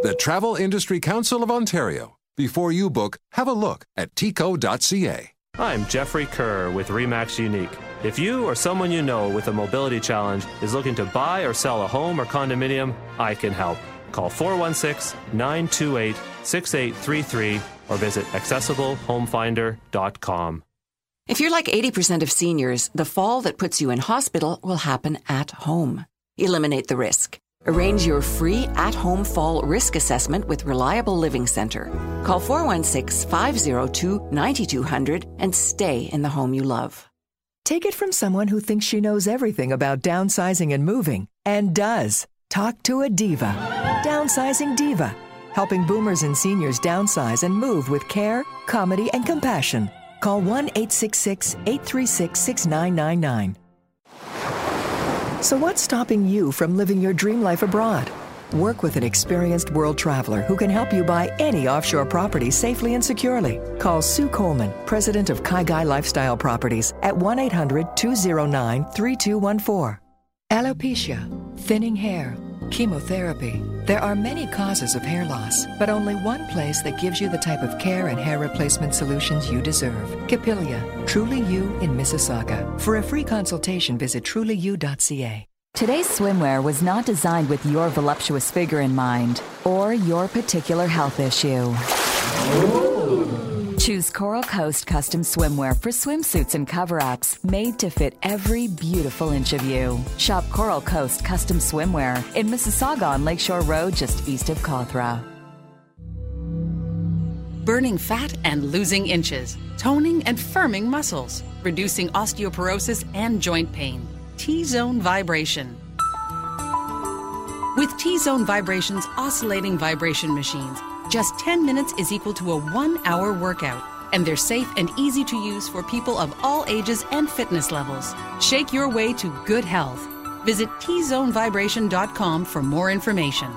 the Travel Industry Council of Ontario. Before you book, have a look at tico.ca. I'm Jeffrey Kerr with Remax Unique. If you or someone you know with a mobility challenge is looking to buy or sell a home or condominium, I can help. Call 416 928 6833 or visit accessiblehomefinder.com. If you're like 80% of seniors, the fall that puts you in hospital will happen at home. Eliminate the risk. Arrange your free at home fall risk assessment with Reliable Living Center. Call 416 502 9200 and stay in the home you love. Take it from someone who thinks she knows everything about downsizing and moving and does. Talk to a diva. Downsizing Diva, helping boomers and seniors downsize and move with care, comedy, and compassion. Call 1 866 836 6999. So, what's stopping you from living your dream life abroad? Work with an experienced world traveler who can help you buy any offshore property safely and securely. Call Sue Coleman, president of Kai Lifestyle Properties, at 1 800 209 3214. Alopecia, thinning hair, chemotherapy. There are many causes of hair loss, but only one place that gives you the type of care and hair replacement solutions you deserve. Capilia, Truly You in Mississauga. For a free consultation, visit trulyu.ca. Today's swimwear was not designed with your voluptuous figure in mind or your particular health issue. Choose Coral Coast custom swimwear for swimsuits and cover ups made to fit every beautiful inch of you. Shop Coral Coast custom swimwear in Mississauga on Lakeshore Road, just east of Cawthra. Burning fat and losing inches, toning and firming muscles, reducing osteoporosis and joint pain. T Zone Vibration. With T Zone Vibration's oscillating vibration machines, just 10 minutes is equal to a one hour workout, and they're safe and easy to use for people of all ages and fitness levels. Shake your way to good health. Visit tzonevibration.com for more information.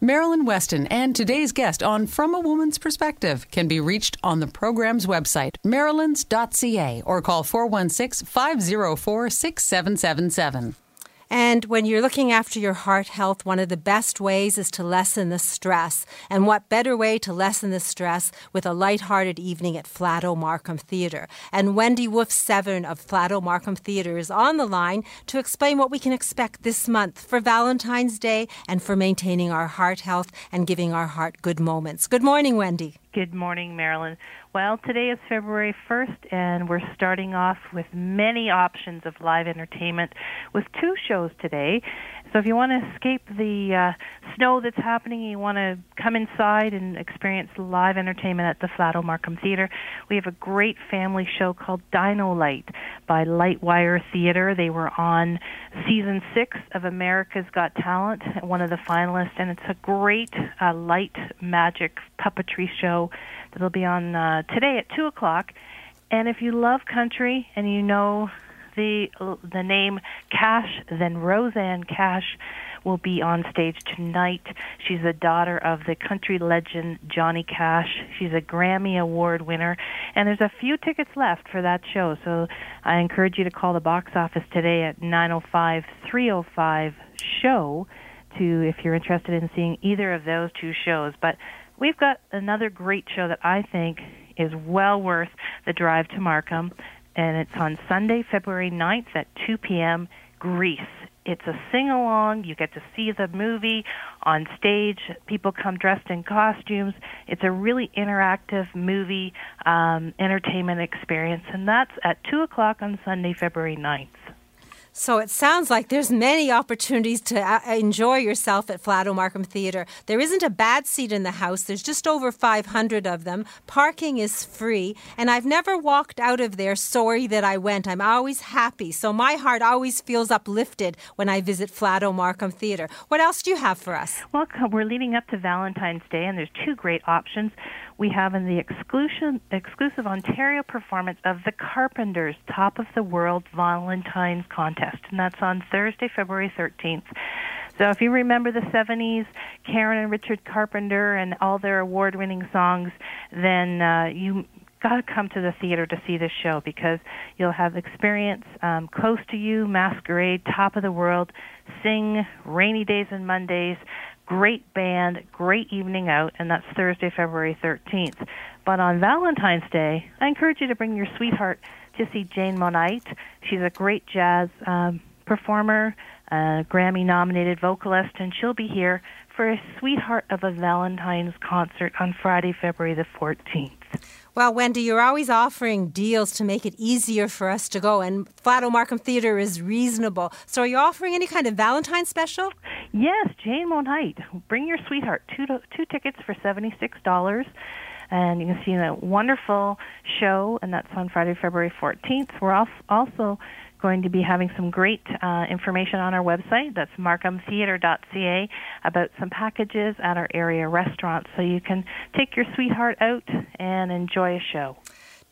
Marilyn Weston and today's guest on From a Woman's Perspective can be reached on the program's website, marylands.ca, or call 416 504 6777. And when you're looking after your heart health, one of the best ways is to lessen the stress. And what better way to lessen the stress with a light-hearted evening at Flato Markham Theatre? And Wendy Wolf Severn of Flato Markham Theatre is on the line to explain what we can expect this month for Valentine's Day and for maintaining our heart health and giving our heart good moments. Good morning, Wendy. Good morning, Marilyn. Well, today is February 1st, and we're starting off with many options of live entertainment with two shows today. So if you want to escape the uh, snow that's happening, you want to come inside and experience live entertainment at the Flato Markham Theater, we have a great family show called Dino Light by Lightwire Theater. They were on season six of America's Got Talent, one of the finalists, and it's a great uh, light magic puppetry show that'll be on uh, today at two o'clock. And if you love country and you know the the name Cash, then Rosanne Cash will be on stage tonight. She's the daughter of the country legend Johnny Cash. She's a Grammy Award winner, and there's a few tickets left for that show. So I encourage you to call the box office today at 905-305 show to if you're interested in seeing either of those two shows. But we've got another great show that I think is well worth the drive to Markham and it's on Sunday, February 9th at 2 p.m. Grease. It's a sing along. You get to see the movie on stage. People come dressed in costumes. It's a really interactive movie um, entertainment experience, and that's at 2 o'clock on Sunday, February 9th. So it sounds like there's many opportunities to uh, enjoy yourself at Flato Markham Theatre. There isn't a bad seat in the house. There's just over 500 of them. Parking is free, and I've never walked out of there sorry that I went. I'm always happy. So my heart always feels uplifted when I visit Flato Markham Theatre. What else do you have for us? Well, we're leading up to Valentine's Day, and there's two great options we have in the exclusive, exclusive Ontario performance of the Carpenters Top of the World Valentine's Contest, and that's on Thursday, February 13th. So if you remember the 70s, Karen and Richard Carpenter and all their award-winning songs, then uh, you got to come to the theater to see this show because you'll have experience um, close to you, masquerade, top of the world, sing, rainy days and Mondays, great band, great evening out, and that's Thursday, February 13th. But on Valentine's Day, I encourage you to bring your sweetheart to see Jane Monheit. She's a great jazz um, performer, a Grammy nominated vocalist, and she'll be here for a Sweetheart of a Valentine's concert on Friday, February the 14th. Well, Wendy, you're always offering deals to make it easier for us to go, and Flato Markham Theatre is reasonable. So, are you offering any kind of Valentine special? Yes, Jane Monheit. Bring your sweetheart. Two two tickets for seventy six dollars and you can see a wonderful show, and that's on Friday, February 14th. We're also going to be having some great uh, information on our website. That's markhamtheatre.ca about some packages at our area restaurants, so you can take your sweetheart out and enjoy a show.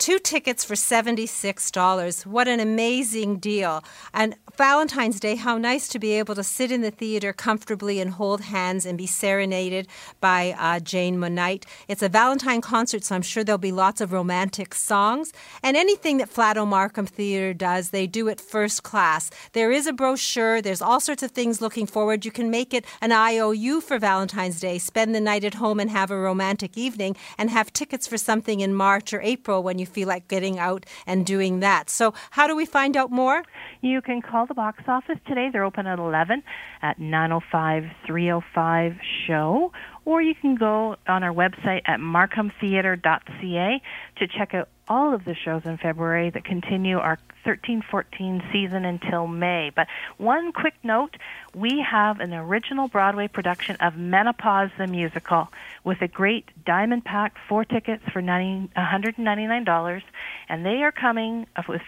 Two tickets for $76. What an amazing deal. And Valentine's Day, how nice to be able to sit in the theater comfortably and hold hands and be serenaded by uh, Jane Monheit. It's a Valentine concert, so I'm sure there'll be lots of romantic songs. And anything that Flato Markham Theater does, they do it first class. There is a brochure, there's all sorts of things looking forward. You can make it an IOU for Valentine's Day, spend the night at home and have a romantic evening, and have tickets for something in March or April when you feel like getting out and doing that. So, how do we find out more? You can call the box office today. They're open at 11 at 905 305 show, or you can go on our website at markhamtheatre.ca to check out all of the shows in February that continue our 13 14 season until May. But one quick note we have an original Broadway production of Menopause the Musical with a great diamond pack, four tickets for $199, and they are coming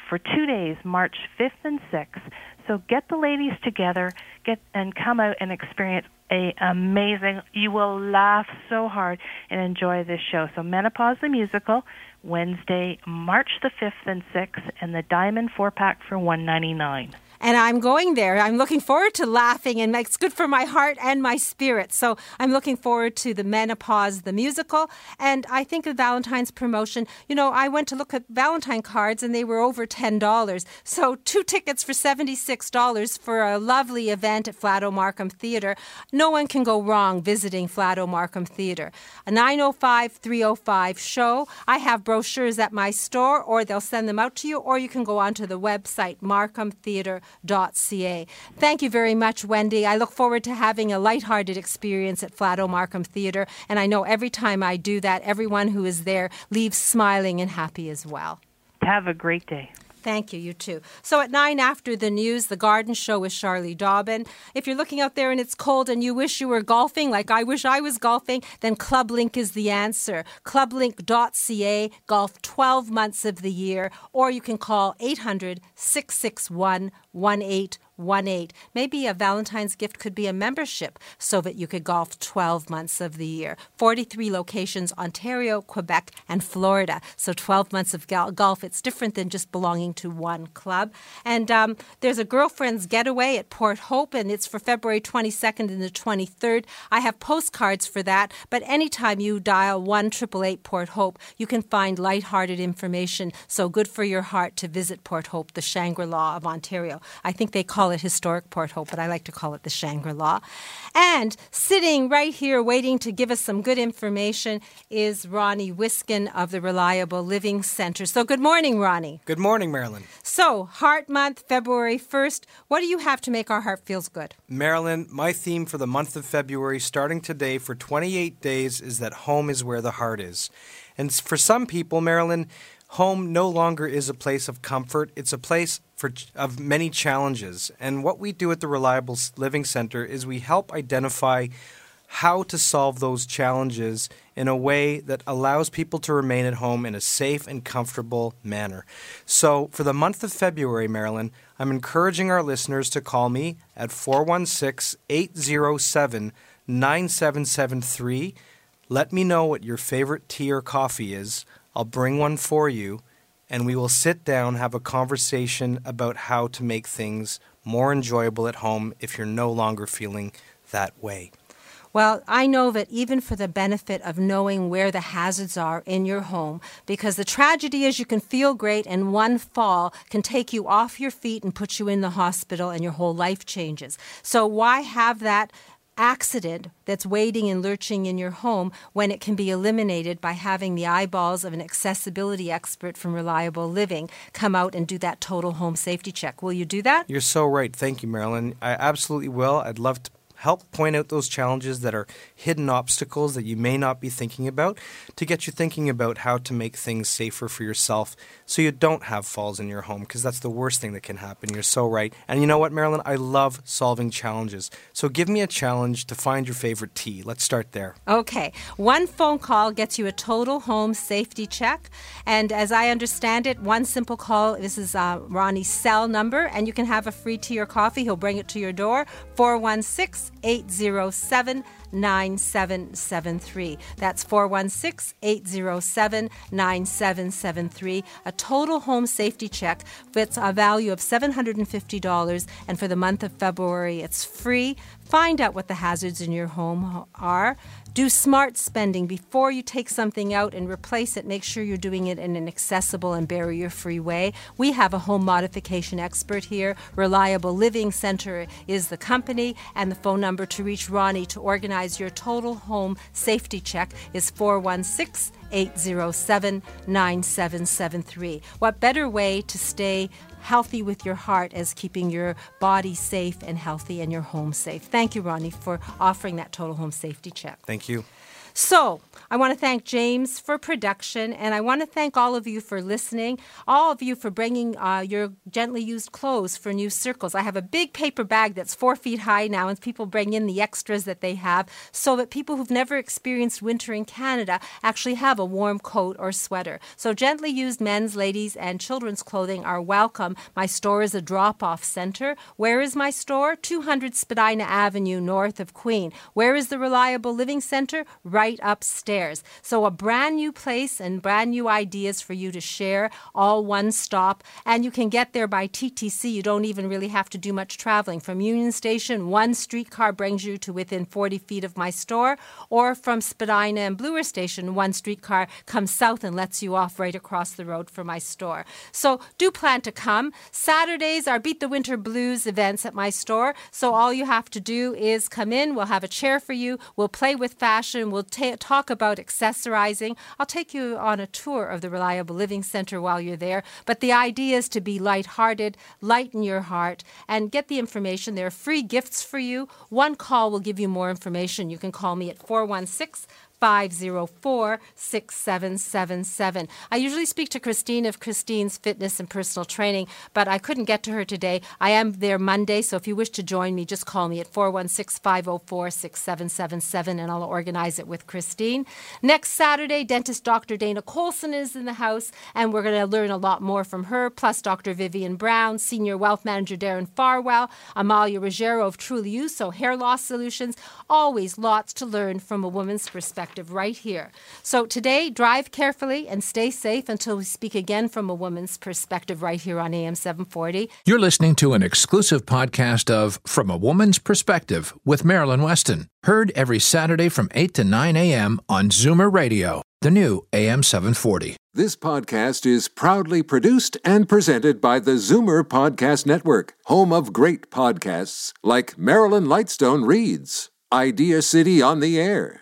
for two days, March 5th and 6th. So get the ladies together, get and come out and experience a amazing. You will laugh so hard and enjoy this show. So Menopause the Musical Wednesday, March the 5th and 6th, and the Diamond 4 pack for 199 and I'm going there. I'm looking forward to laughing, and it's good for my heart and my spirit. So I'm looking forward to the Menopause, the musical, and I think of Valentine's promotion. You know, I went to look at Valentine cards, and they were over ten dollars. So two tickets for seventy six dollars for a lovely event at Flato Markham Theatre. No one can go wrong visiting Flato Markham Theatre. A 905 305 show. I have brochures at my store, or they'll send them out to you, or you can go onto the website markhamtheatre.ca Thank you very much, Wendy. I look forward to having a lighthearted experience at Flato Markham Theatre, and I know every time I do that, everyone who is there leaves smiling and happy as well. Have a great day. Thank you, you too. So at nine after the news, the garden show with Charlie Dobbin. If you're looking out there and it's cold and you wish you were golfing, like I wish I was golfing, then Club Link is the answer. Clublink.ca, golf 12 months of the year, or you can call 800 661 1818. Maybe a Valentine's gift could be a membership so that you could golf 12 months of the year. 43 locations, Ontario, Quebec, and Florida. So 12 months of golf. It's different than just belonging to one club. And um, there's a girlfriend's getaway at Port Hope, and it's for February 22nd and the 23rd. I have postcards for that, but anytime you dial 1 Port Hope, you can find lighthearted information. So good for your heart to visit Port Hope, the Shangri La of Ontario. I think they call it Historic Port Hope, but I like to call it the Shangri La. And sitting right here waiting to give us some good information is Ronnie Wiskin of the Reliable Living Center. So good morning, Ronnie. Good morning, Marilyn. So, Heart Month, February 1st. What do you have to make our heart feels good? Marilyn, my theme for the month of February, starting today for 28 days, is that home is where the heart is. And for some people, Marilyn, home no longer is a place of comfort, it's a place for, of many challenges. And what we do at the Reliable Living Center is we help identify how to solve those challenges in a way that allows people to remain at home in a safe and comfortable manner. So, for the month of February, Marilyn, I'm encouraging our listeners to call me at 416 807 9773. Let me know what your favorite tea or coffee is. I'll bring one for you, and we will sit down, have a conversation about how to make things more enjoyable at home if you're no longer feeling that way. Well, I know that even for the benefit of knowing where the hazards are in your home, because the tragedy is you can feel great and one fall can take you off your feet and put you in the hospital and your whole life changes. So, why have that accident that's waiting and lurching in your home when it can be eliminated by having the eyeballs of an accessibility expert from Reliable Living come out and do that total home safety check. Will you do that? You're so right. Thank you, Marilyn. I absolutely will. I'd love to help point out those challenges that are hidden obstacles that you may not be thinking about to get you thinking about how to make things safer for yourself so you don't have falls in your home because that's the worst thing that can happen. You're so right. And you know what, Marilyn? I love solving challenges. So give me a challenge to find your favorite tea. Let's start there. Okay. One phone call gets you a total home safety check. And as I understand it, one simple call, this is uh, Ronnie's cell number, and you can have a free tea or coffee. He'll bring it to your door, 416 807 9773. That's 416 807 9773. A total home safety check with a value of $750, and for the month of February, it's free. Find out what the hazards in your home are. Do smart spending before you take something out and replace it. Make sure you're doing it in an accessible and barrier free way. We have a home modification expert here. Reliable Living Center is the company, and the phone number to reach Ronnie to organize your total home safety check is 416 807 9773. What better way to stay healthy with your heart as keeping your body safe and healthy and your home safe. Thank you, Ronnie, for offering that total home safety check. Thank you. So, I want to thank James for production, and I want to thank all of you for listening, all of you for bringing uh, your gently used clothes for new circles. I have a big paper bag that's four feet high now, and people bring in the extras that they have so that people who've never experienced winter in Canada actually have a warm coat or sweater. So, gently used men's, ladies, and children's clothing are welcome. My store is a drop off center. Where is my store? 200 Spadina Avenue, north of Queen. Where is the Reliable Living Center? Right upstairs. So, a brand new place and brand new ideas for you to share, all one stop. And you can get there by TTC. You don't even really have to do much traveling. From Union Station, one streetcar brings you to within 40 feet of my store, or from Spadina and Bloor Station, one streetcar comes south and lets you off right across the road from my store. So, do plan to come. Saturdays are Beat the Winter Blues events at my store. So, all you have to do is come in. We'll have a chair for you. We'll play with fashion. We'll talk about accessorizing. I'll take you on a tour of the Reliable Living Center while you're there. But the idea is to be lighthearted, lighten your heart, and get the information. There are free gifts for you. One call will give you more information. You can call me at 416 504 6777. I usually speak to Christine of Christine's Fitness and Personal Training, but I couldn't get to her today. I am there Monday, so if you wish to join me, just call me at 416 504 6777 and I'll organize it with Christine. Next Saturday, dentist Dr. Dana Colson is in the house, and we're going to learn a lot more from her, plus Dr. Vivian Brown, Senior Wealth Manager Darren Farwell, Amalia Ruggiero of Truly You, so hair loss solutions. Always lots to learn from a woman's perspective right here. So today, drive carefully and stay safe until we speak again from a woman's perspective right here on AM 740. You're listening to an exclusive podcast of From a Woman's Perspective with Marilyn Weston. Heard every Saturday from 8 to 9 a.m. on Zoomer Radio, the new AM 740. This podcast is proudly produced and presented by the Zoomer Podcast Network, home of great podcasts like Marilyn Lightstone Reads, Idea City on the Air,